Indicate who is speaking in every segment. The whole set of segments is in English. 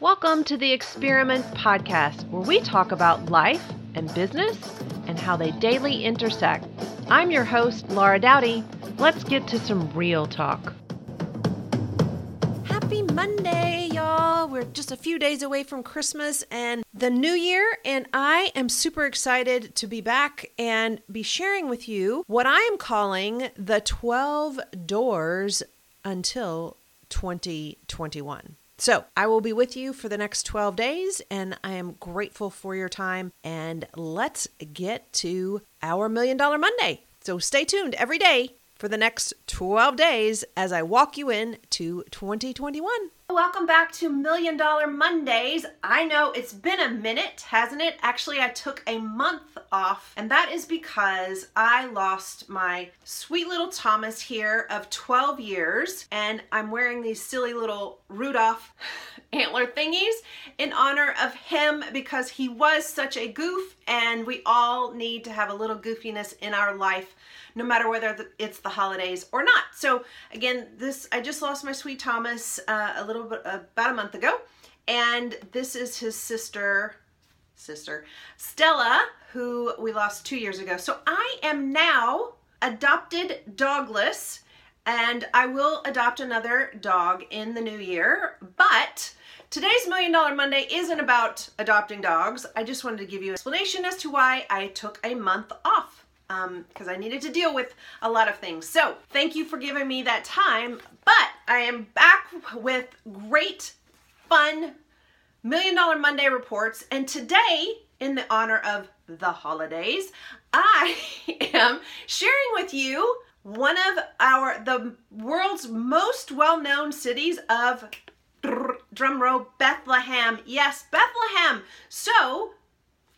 Speaker 1: Welcome to the Experiment Podcast, where we talk about life and business and how they daily intersect. I'm your host, Laura Doughty. Let's get to some real talk. Happy Monday, y'all. We're just a few days away from Christmas and the new year, and I am super excited to be back and be sharing with you what I am calling the 12 doors until 2021. So, I will be with you for the next 12 days, and I am grateful for your time. And let's get to our Million Dollar Monday. So, stay tuned every day for the next 12 days as I walk you in to 2021. Welcome back to Million Dollar Mondays. I know it's been a minute, hasn't it? Actually, I took a month off, and that is because I lost my sweet little Thomas here of 12 years, and I'm wearing these silly little Rudolph antler thingies in honor of him because he was such a goof, and we all need to have a little goofiness in our life no matter whether it's the holidays or not. So again, this I just lost my sweet Thomas uh, a little bit about a month ago, and this is his sister, sister Stella, who we lost two years ago. So I am now adopted dogless, and I will adopt another dog in the new year, but. Today's Million Dollar Monday isn't about adopting dogs. I just wanted to give you an explanation as to why I took a month off because um, I needed to deal with a lot of things. So thank you for giving me that time. But I am back with great, fun Million Dollar Monday reports. And today, in the honor of the holidays, I am sharing with you one of our the world's most well-known cities of drum roll Bethlehem. Yes, Bethlehem. So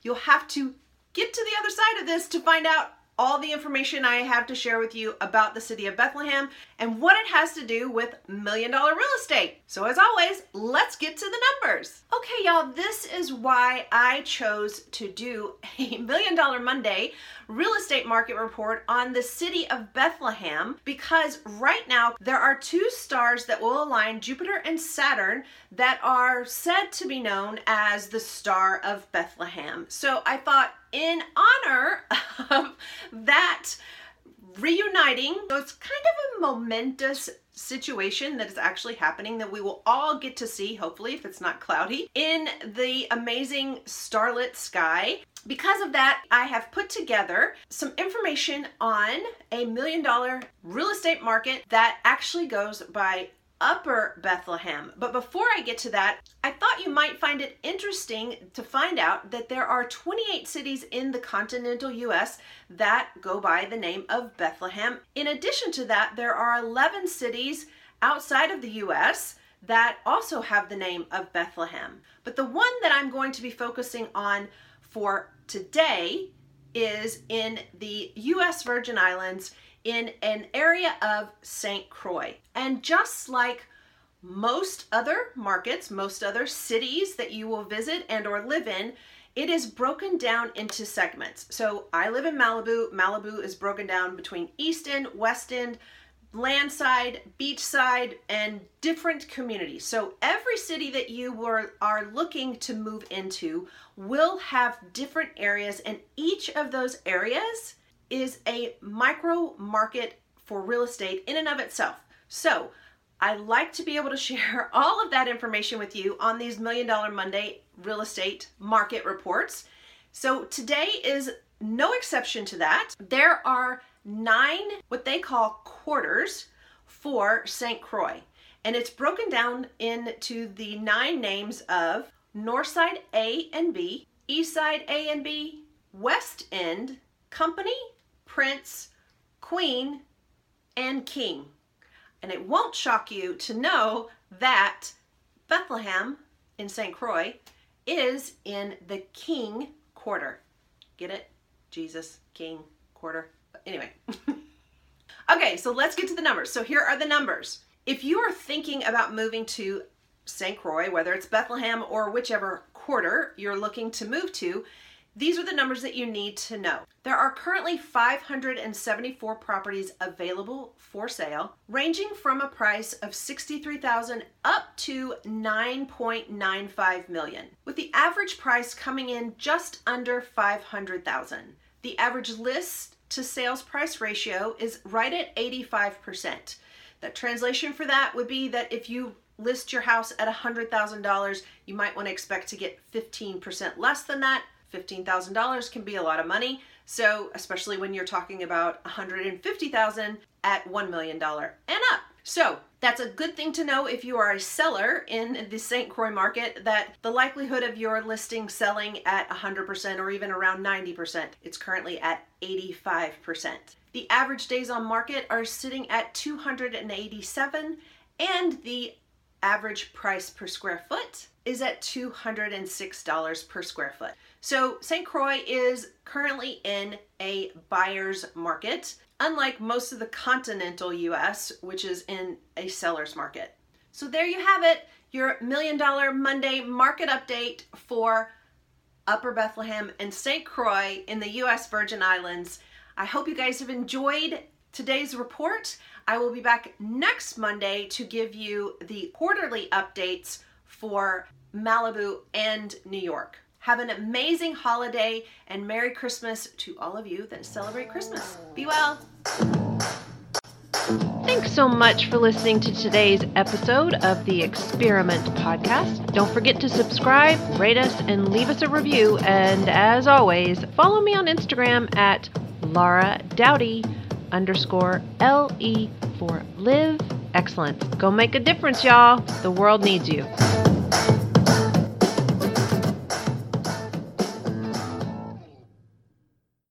Speaker 1: you'll have to get to the other side of this to find out all the information I have to share with you about the city of Bethlehem and what it has to do with million dollar real estate. So, as always, let's get to the numbers. Okay, y'all, this is why I chose to do a Million Dollar Monday real estate market report on the city of Bethlehem because right now there are two stars that will align Jupiter and Saturn that are said to be known as the Star of Bethlehem. So, I thought in honor of that reuniting. So it's kind of a momentous situation that is actually happening that we will all get to see, hopefully, if it's not cloudy, in the amazing starlit sky. Because of that, I have put together some information on a million dollar real estate market that actually goes by Upper Bethlehem. But before I get to that, I thought you might find it interesting to find out that there are 28 cities in the continental US that go by the name of Bethlehem. In addition to that, there are 11 cities outside of the US that also have the name of Bethlehem. But the one that I'm going to be focusing on for today is in the US Virgin Islands in an area of St. Croix. And just like most other markets, most other cities that you will visit and or live in, it is broken down into segments. So I live in Malibu. Malibu is broken down between East End, West End, landside, beachside, and different communities. So every city that you were, are looking to move into will have different areas, and each of those areas is a micro market for real estate in and of itself. So, I like to be able to share all of that information with you on these Million Dollar Monday real estate market reports. So, today is no exception to that. There are nine, what they call quarters for St. Croix, and it's broken down into the nine names of Northside A and B, Eastside A and B, West End, Company, prince, queen, and king. And it won't shock you to know that Bethlehem in St. Croix is in the king quarter. Get it? Jesus, king, quarter. Anyway. okay, so let's get to the numbers. So here are the numbers. If you are thinking about moving to St. Croix, whether it's Bethlehem or whichever quarter you're looking to move to, These are the numbers that you need to know. There are currently 574 properties available for sale, ranging from a price of 63,000 up to 9.95 million, with the average price coming in just under 500,000. The average list to sales price ratio is right at 85%. The translation for that would be that if you list your house at $100,000, you might want to expect to get 15% less than that. $15,000 can be a lot of money. So, especially when you're talking about 150,000 at $1 million and up. So, that's a good thing to know if you are a seller in the St. Croix market that the likelihood of your listing selling at 100% or even around 90%, it's currently at 85%. The average days on market are sitting at 287 and the average price per square foot is at $206 per square foot. So St. Croix is currently in a buyer's market, unlike most of the continental US, which is in a seller's market. So there you have it, your Million Dollar Monday market update for Upper Bethlehem and St. Croix in the US Virgin Islands. I hope you guys have enjoyed today's report. I will be back next Monday to give you the quarterly updates for Malibu and New York. Have an amazing holiday and Merry Christmas to all of you that celebrate Christmas. Be well. Thanks so much for listening to today's episode of the Experiment Podcast. Don't forget to subscribe, rate us, and leave us a review. And as always, follow me on Instagram at Laura Doughty underscore L E for live excellence. Go make a difference, y'all. The world needs you.